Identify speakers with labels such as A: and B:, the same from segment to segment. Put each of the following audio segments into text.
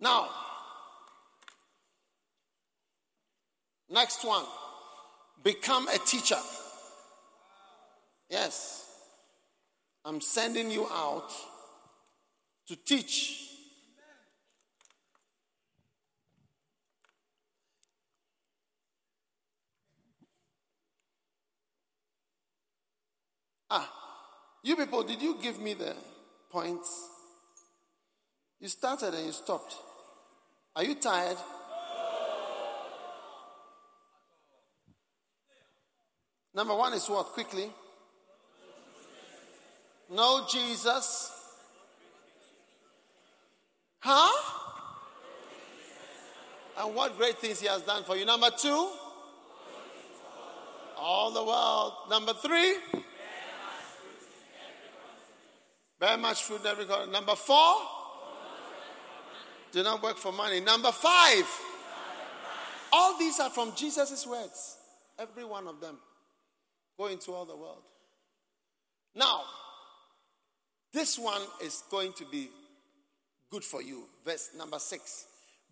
A: Now, next one become a teacher. Yes, I'm sending you out to teach. Ah, you people, did you give me the points? You started and you stopped. Are you tired? Number one is what? Quickly. No Jesus. Huh? And what great things he has done for you. Number two, all the world. Number three, bear much fruit in every corner. Number four, do not work for money. Number five, all these are from Jesus' words. Every one of them. Go into all the world. Now, this one is going to be good for you. Verse number six.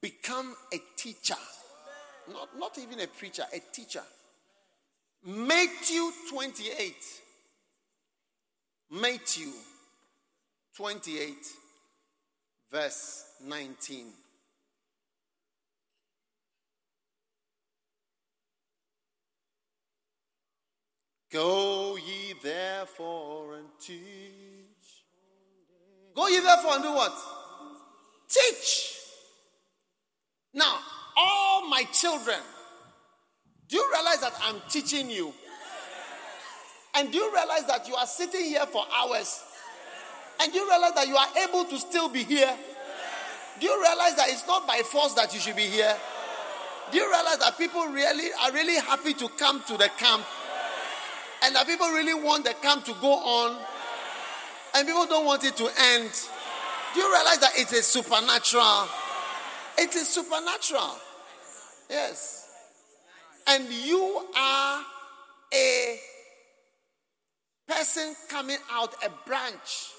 A: Become a teacher. Not, not even a preacher, a teacher. Matthew 28. Matthew 28, verse 19. Go ye therefore and teach. Go ye therefore and do what? Teach. Now, all my children, do you realize that I'm teaching you? And do you realize that you are sitting here for hours? And do you realize that you are able to still be here? Do you realize that it's not by force that you should be here? Do you realize that people really are really happy to come to the camp? And that people really want the camp to go on? And people don't want it to end? Do you realize that it is supernatural? It is supernatural. Yes. And you are a person coming out, a branch.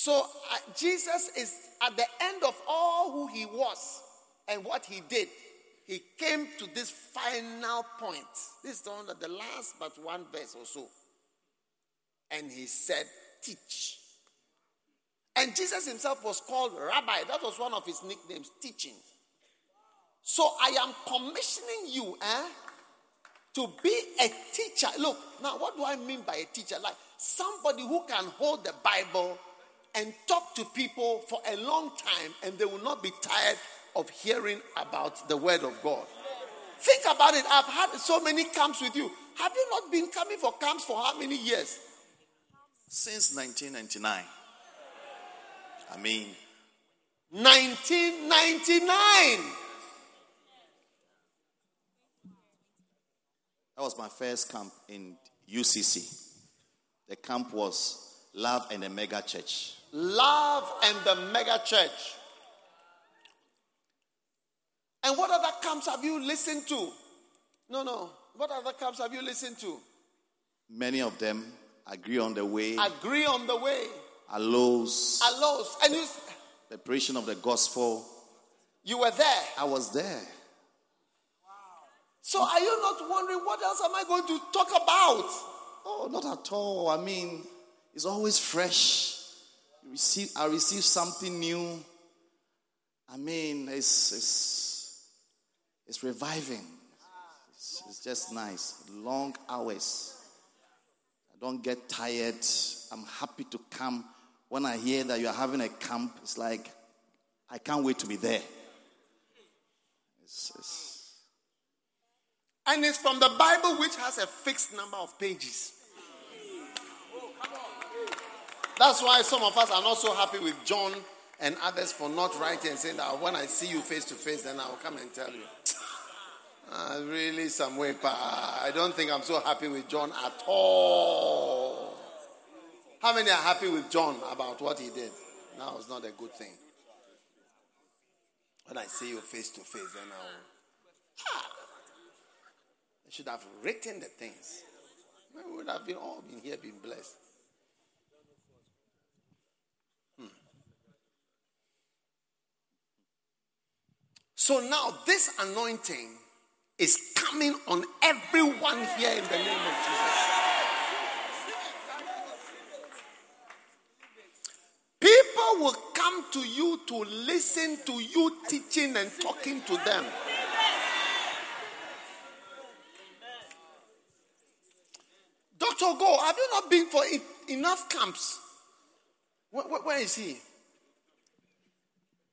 A: So uh, Jesus is at the end of all who he was and what he did. He came to this final point. This is the the last but one verse or so. And he said, Teach. And Jesus himself was called Rabbi. That was one of his nicknames, teaching. So I am commissioning you eh, to be a teacher. Look, now what do I mean by a teacher? Like somebody who can hold the Bible and talk to people for a long time and they will not be tired of hearing about the word of God. Think about it. I've had so many camps with you. Have you not been coming for camps for how many years?
B: Since 1999. I mean,
A: 1999.
B: That was my first camp in UCC. The camp was Love and the Mega Church.
A: Love and the Mega Church. And what other camps have you listened to? No, no. What other camps have you listened to?
B: Many of them agree on the way.
A: Agree on the way.
B: Allos.
A: Allos. And you.
B: The preaching of the gospel.
A: You were there.
B: I was there. Wow.
A: So are you not wondering what else am I going to talk about?
B: Oh, not at all. I mean, it's always fresh. Receive, I receive something new. I mean, it's it's, it's reviving. It's, it's just nice. Long hours. I don't get tired. I'm happy to come. When I hear that you are having a camp, it's like I can't wait to be there. It's, it's,
A: and it's from the Bible, which has a fixed number of pages. That's why some of us are not so happy with John and others for not writing and saying that when I see you face to face, then I'll come and tell you. Uh, really, some way, I don't think I'm so happy with John at all. How many are happy with John about what he did? Now it's not a good thing. When I see you face to face, then I'll. Ah, I should have written the things. We would have been all been here, been blessed. So now this anointing is coming on everyone here in the name of Jesus. People will come to you to listen to you teaching and talking to them. Dr. Go, have you not been for enough camps? where, where is he?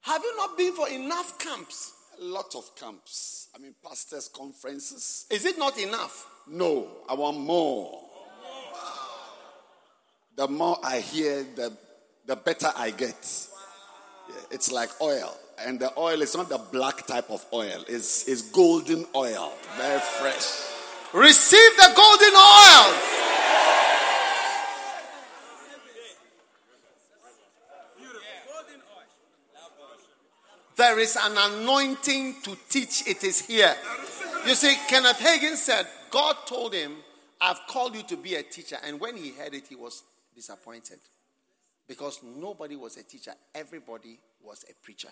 A: Have you not been for enough camps?
C: A lot of camps. I mean, pastors' conferences.
A: Is it not enough?
C: No, I want more. The more I hear, the, the better I get. Yeah, it's like oil. And the oil is not the black type of oil, it's, it's golden oil, very fresh.
A: Receive the golden oil. There is an anointing to teach. It is here. You see, Kenneth Hagin said, God told him, I've called you to be a teacher. And when he heard it, he was disappointed because nobody was a teacher, everybody was a preacher.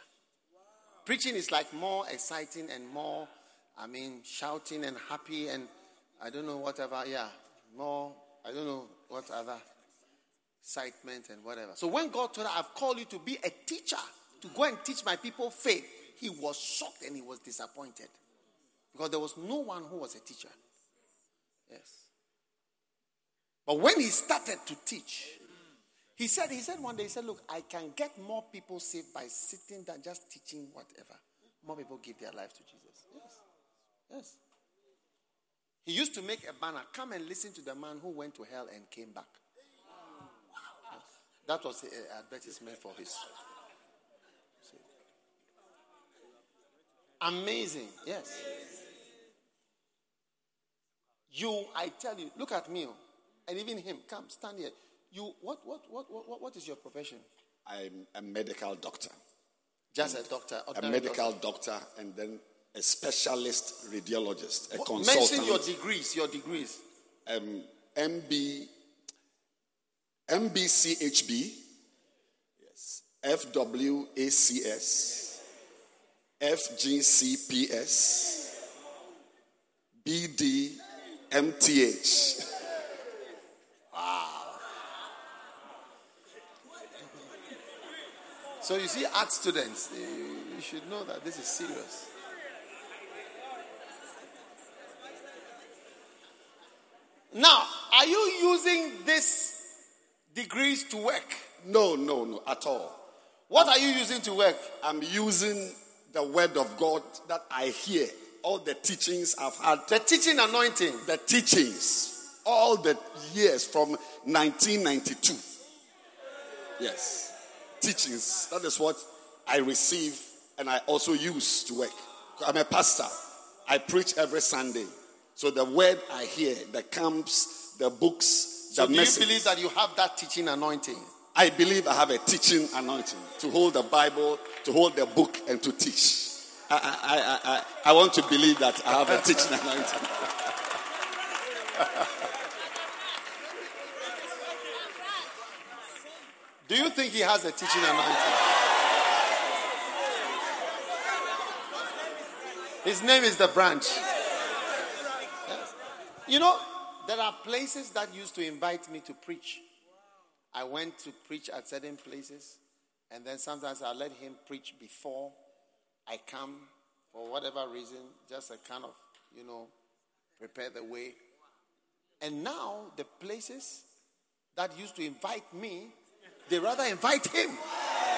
A: Preaching is like more exciting and more, I mean, shouting and happy and I don't know, whatever. Yeah, more, I don't know what other excitement and whatever. So when God told her, I've called you to be a teacher, to go and teach my people faith, he was shocked and he was disappointed. Because there was no one who was a teacher. Yes. But when he started to teach, he said, he said one day, he said, Look, I can get more people saved by sitting than just teaching whatever. More people give their life to Jesus. Yes. Yes. He used to make a banner, come and listen to the man who went to hell and came back. Yes. That was an uh, advertisement for his Amazing. Yes. You, I tell you, look at me, oh, and even him. Come, stand here. You, what, what, what, what, what is your profession?
C: I'm a medical doctor.
A: Just a doctor.
C: A medical doctor. doctor, and then a specialist radiologist, a what, consultant.
A: Mention your degrees. Your degrees.
C: Um, MB, MBCHB. Yes. FWACS. FGCPS, BDMTH.
A: Wow. So you see, art students, you should know that this is serious. Now, are you using these degrees to work?
C: No, no, no, at all.
A: What are you using to work?
C: I'm using the word of God that I hear, all the teachings I've had.
A: The teaching anointing.
C: The teachings. All the years from 1992. Yes. Teachings. That is what I receive and I also use to work. I'm a pastor. I preach every Sunday. So the word I hear, the camps, the books,
A: so
C: the
A: do you believe that you have that teaching anointing?
C: I believe I have a teaching anointing to hold the Bible, to hold the book, and to teach. I, I, I, I, want to believe that I have a teaching anointing.
A: Do you think he has a teaching anointing? His name is the branch. You know, there are places that used to invite me to preach. I went to preach at certain places, and then sometimes I let him preach before I come for whatever reason, just a kind of, you know, prepare the way. And now the places that used to invite me, they rather invite him.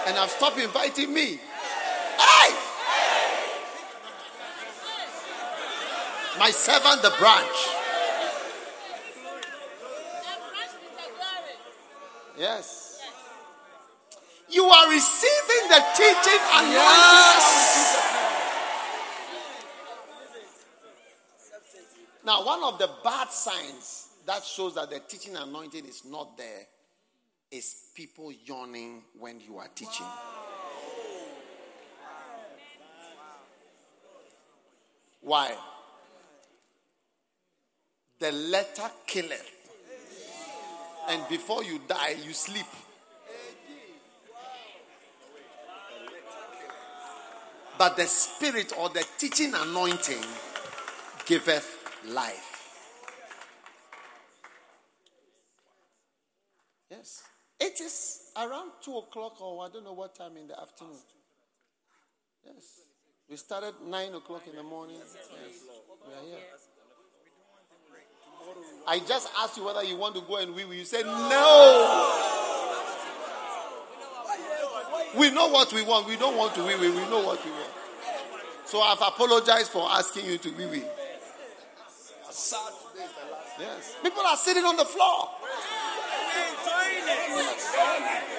A: And I've stopped inviting me. Hey! My servant, the branch. Yes. You are receiving the teaching and yes. Now, one of the bad signs that shows that the teaching anointing is not there is people yawning when you are teaching. Why? The letter killeth and before you die, you sleep. but the spirit or the teaching anointing giveth life. Yes. It is around 2 o'clock or I don't know what time in the afternoon. Yes. We started 9 o'clock in the morning. Yes. We are here. I just asked you whether you want to go and wee wee. You said no. We know what we want. We don't want to wee. We know what we want. So I've apologized for asking you to wee wee. Yes. People are sitting on the floor.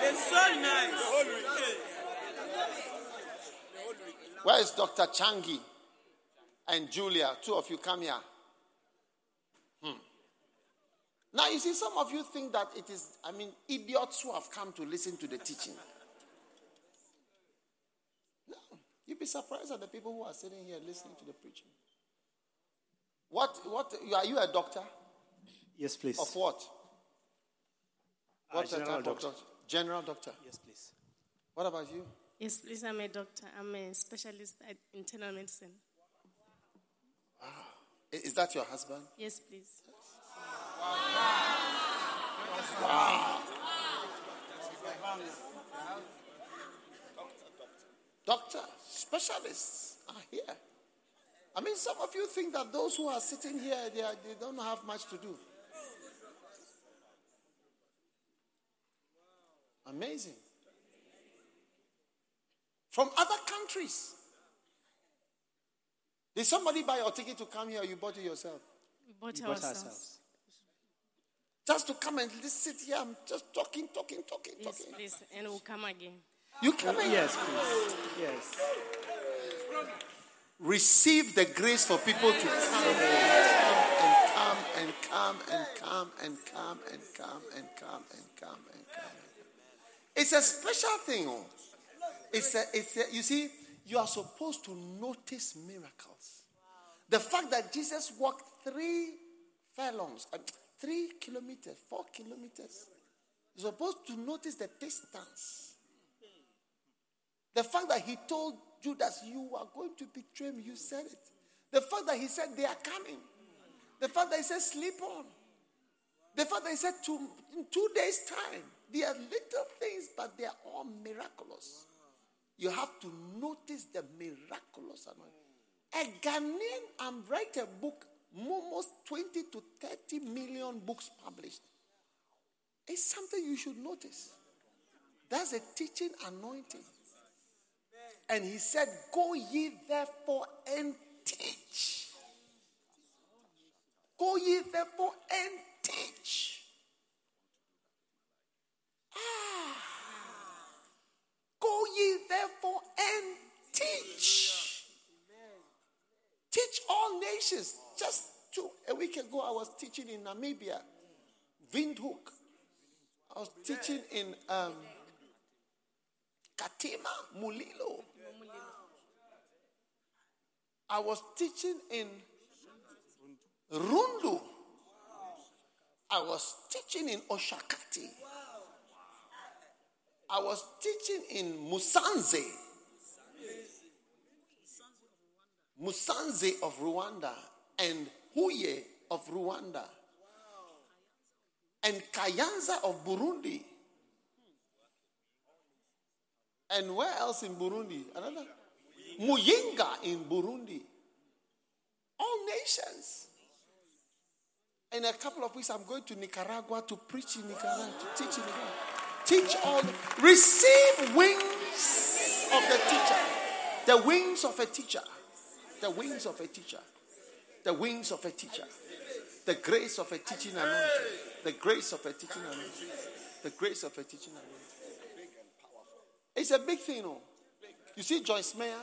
A: It's so nice. Where is Dr. Changi and Julia? Two of you come here. Hmm. Now, you see, some of you think that it is, I mean, idiots who have come to listen to the teaching. No, you'd be surprised at the people who are sitting here listening to the preaching. What, what, are you a doctor?
D: Yes, please.
A: Of what?
D: Uh, general doctor.
A: doctor? General doctor.
D: Yes, please.
A: What about you?
E: Yes, please. I'm a doctor. I'm a specialist at internal medicine.
A: Is that your husband?
E: Yes, please.
A: Doctor, specialists are here. I mean, some of you think that those who are sitting here, they, are, they don't have much to do. Amazing. From other countries. Did somebody buy your ticket to come here or you bought it yourself?
E: We bought
D: We bought
E: ourselves.
D: ourselves.
A: Just to come and sit here, I'm just talking, talking, talking,
E: Yes,
A: talking.
E: please. And we'll come again.
A: You come in.
D: Yes, please. Yes.
A: receive the grace for people to come and come and come and come and come and come and come and come. And come. It's a special thing. Oh. It's a, it's a, you see, you are supposed to notice miracles. The fact that Jesus walked three furlongs, uh, three kilometers, four kilometers, you're supposed to notice the distance. The fact that he told Judas, You are going to betray me, you said it. The fact that he said, They are coming. The fact that he said, Sleep on. The fact that he said, In two days' time. They are little things, but they are all miraculous. You have to notice the miraculous anointing. A Ghanaian, I'm writing a book, almost 20 to 30 million books published. It's something you should notice. That's a teaching anointing. And he said, Go ye therefore and teach. Go ye therefore and teach. Ah. Go ye therefore and teach. Teach all nations. Just two, a week ago, I was teaching in Namibia, Windhoek. I was teaching in um, Katima, Mulilo. I was teaching in Rundu. I was teaching in Oshakati. I was teaching in Musanze. Musanze of Rwanda and Huye of Rwanda and Kayanza of Burundi. And where else in Burundi? Another? Muyinga in Burundi. All nations. In a couple of weeks, I'm going to Nicaragua to preach in Nicaragua, to teach in Nicaragua. Teach all. Receive wings of the teacher. The wings of a teacher. The wings of a teacher. The wings of a teacher. The grace of a teaching anointing. The grace of a teaching anointing. The grace of a teaching anointing. It's a big thing, no? You see Joyce Meyer?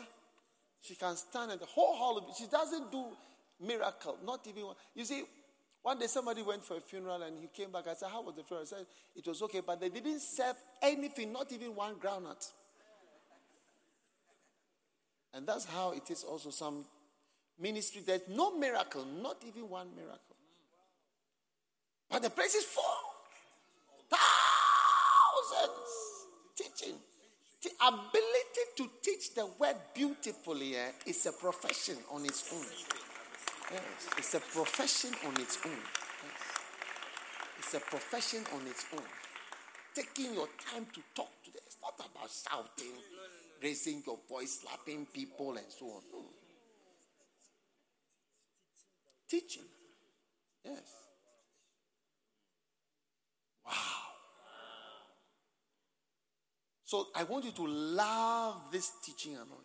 A: She can stand in the whole hall. Of, she doesn't do miracle, not even one. You see, one day somebody went for a funeral and he came back. I said, How was the funeral? He said, It was okay, but they didn't serve anything, not even one groundnut. And that's how it is also some ministry. There's no miracle, not even one miracle. But the place is full. Thousands teaching, The ability to teach the word beautifully eh, is a profession on its own. Yes, it's a profession on its own. Yes. It's a profession on its own. Taking your time to talk to them. It's not about shouting, raising your voice, slapping people, and so on. No. Teaching. Yes. Wow. So I want you to love this teaching anointing.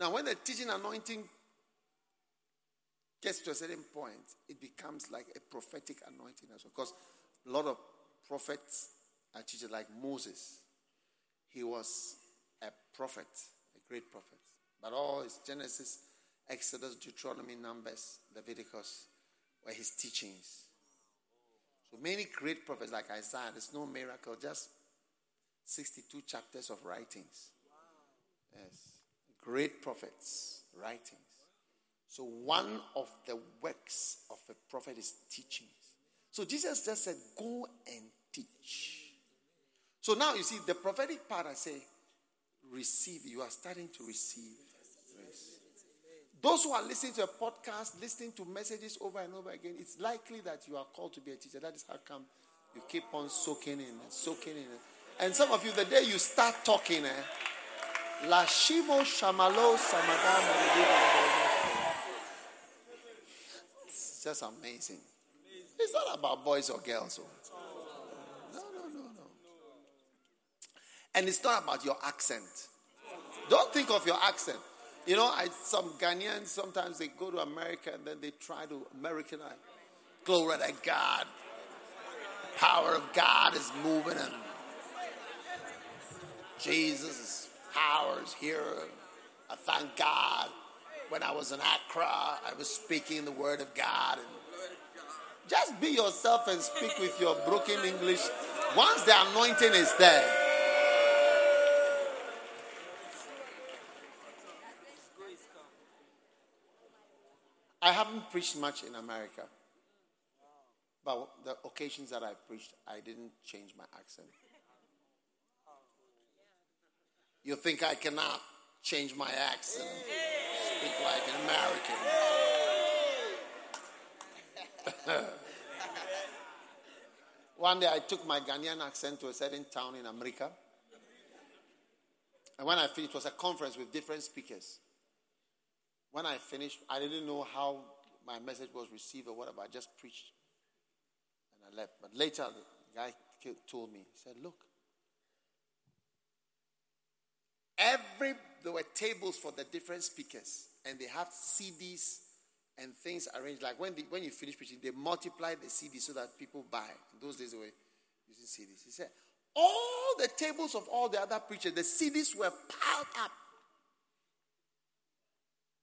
A: Now, when the teaching anointing gets to a certain point, it becomes like a prophetic anointing as well. Because a lot of prophets are teachers, like Moses. He was a prophet, a great prophet. But all his Genesis, Exodus, Deuteronomy, Numbers, Leviticus were his teachings. So many great prophets like Isaiah, there's no miracle, just 62 chapters of writings. Yes. Great prophets, writings. So one of the works of a prophet is teachings. So Jesus just said, Go and teach. So now you see the prophetic part, I say, receive. You are starting to receive. Those who are listening to a podcast, listening to messages over and over again, it's likely that you are called to be a teacher. That is how come you keep on soaking in and soaking in. And some of you, the day you start talking, eh, Lashimo Shamalo Samadam It's just amazing. It's not about boys or girls. oh. No, no, no, no. And it's not about your accent. Don't think of your accent. You know, I, some Ghanaians sometimes they go to America and then they try to Americanize. Glory to God. Power of God is moving and Jesus' power is here. I thank God. When I was in Accra, I was speaking the word of God. And just be yourself and speak with your broken English. Once the anointing is there, I haven't preached much in America. But the occasions that I preached, I didn't change my accent. You think I cannot change my accent speak like an American? One day I took my Ghanaian accent to a certain town in America. And when I finished, it was a conference with different speakers. When I finished, I didn't know how my message was received or whatever. I just preached and I left. But later, the guy told me, he said, Look, every there were tables for the different speakers, and they have CDs and things arranged. Like when, the, when you finish preaching, they multiply the CDs so that people buy. In those days, they were using CDs. He said, All the tables of all the other preachers, the CDs were piled up.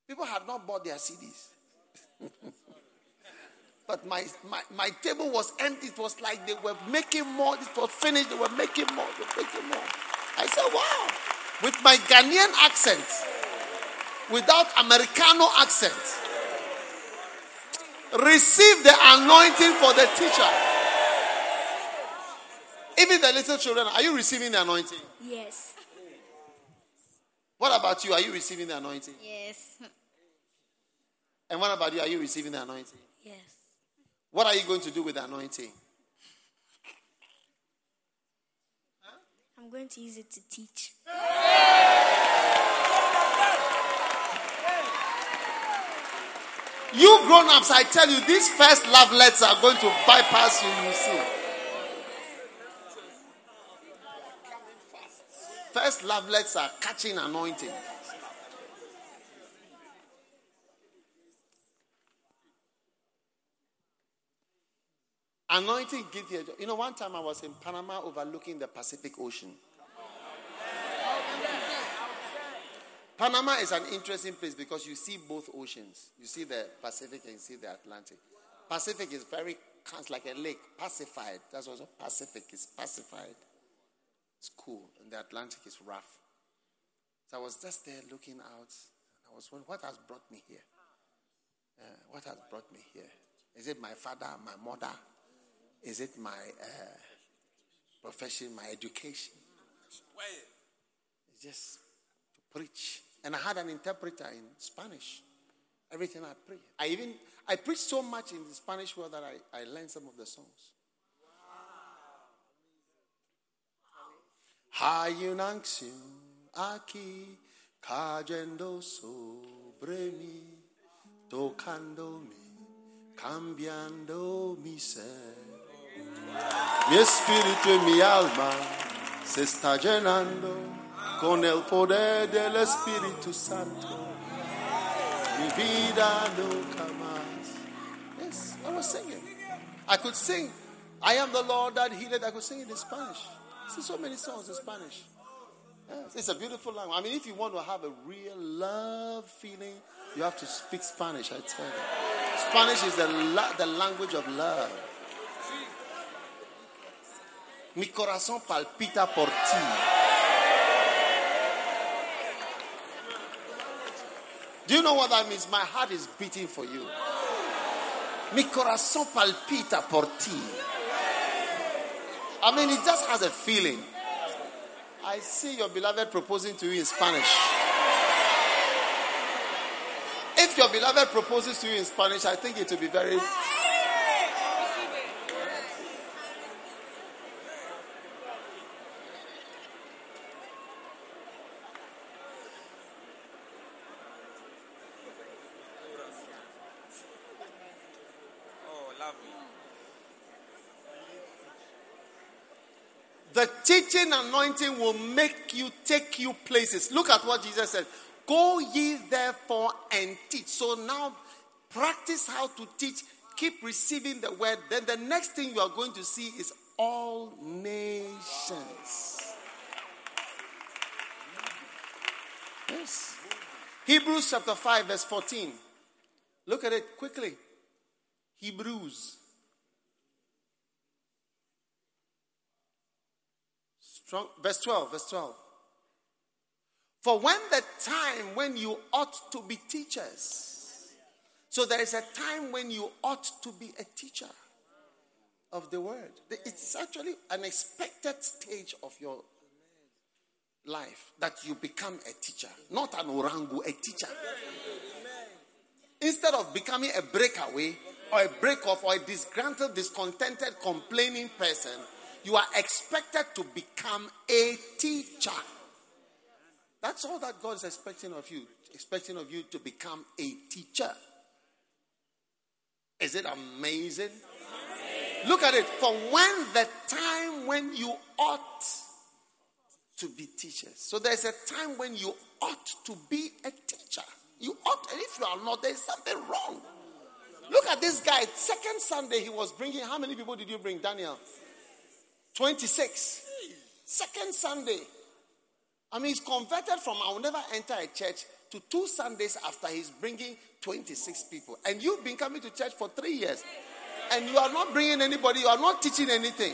A: People had not bought their CDs. but my, my, my table was empty. It was like they were making more. It was finished. They were making more. They were making more. I said, wow. With my Ghanaian accent, without Americano accent, receive the anointing for the teacher. Even the little children, are you receiving the anointing?
F: Yes.
A: What about you? Are you receiving the anointing?
F: Yes.
A: And what about you? Are you receiving the anointing?
F: Yes.
A: What are you going to do with the anointing?
F: I'm going to use it to teach.
A: You grown ups, I tell you, these first love letters are going to bypass you, you see. First love letters are catching anointing. Anointing gives you. You know, one time I was in Panama overlooking the Pacific Ocean. Panama is an interesting place because you see both oceans. You see the Pacific and you see the Atlantic. Pacific is very, it's like a lake, pacified. That's also Pacific is pacified. It's cool. And the Atlantic is rough. So I was just there looking out. I was wondering, what has brought me here? Uh, what has brought me here? Is it my father, my mother? Is it my uh, profession, my education? It's just to preach. And I had an interpreter in Spanish. Everything I preach. I even I preached so much in the Spanish world that I, I learned some of the songs. Hay una unción aquí cayendo sobre mí, tocándome, cambiando mi ser. Mi espíritu y mi alma se está llenando con el poder del Espíritu Santo. Mi vida nunca más. Yes, I oh, was singing. I could sing. I am the Lord that healed. I could sing it in Spanish. See so many songs in Spanish. Yes, it's a beautiful language. I mean, if you want to have a real love feeling, you have to speak Spanish, I tell you. Spanish is the, la- the language of love. Mi corazón palpita por ti. Do you know what that means? My heart is beating for you. Mi corazón palpita por ti. I mean, it just has a feeling. I see your beloved proposing to you in Spanish. If your beloved proposes to you in Spanish, I think it will be very. The teaching anointing will make you take you places. Look at what Jesus said. Go ye therefore and teach. So now practice how to teach. Keep receiving the word. Then the next thing you are going to see is all nations. Yes. Hebrews chapter 5, verse 14. Look at it quickly. Hebrews. Strong, verse 12, verse 12. For when the time when you ought to be teachers, so there is a time when you ought to be a teacher of the word. It's actually an expected stage of your life that you become a teacher, not an orangu, a teacher. Instead of becoming a breakaway or a break off or a disgruntled, discontented, complaining person, you are expected to become a teacher. That's all that God is expecting of you, expecting of you to become a teacher. Is it amazing? Look at it. For when the time when you ought to be teachers. So there's a time when you ought to be a teacher. You ought, and if you are not, there's something wrong. Look at this guy. Second Sunday, he was bringing, how many people did you bring, Daniel? 26. Second Sunday. I mean, he's converted from I will never enter a church to two Sundays after he's bringing 26 people. And you've been coming to church for three years. And you are not bringing anybody, you are not teaching anything.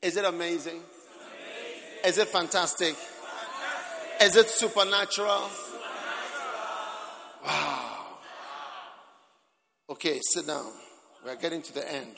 A: Is it amazing? Is it fantastic? Is it supernatural? Wow. Okay, sit down. We're getting to the end.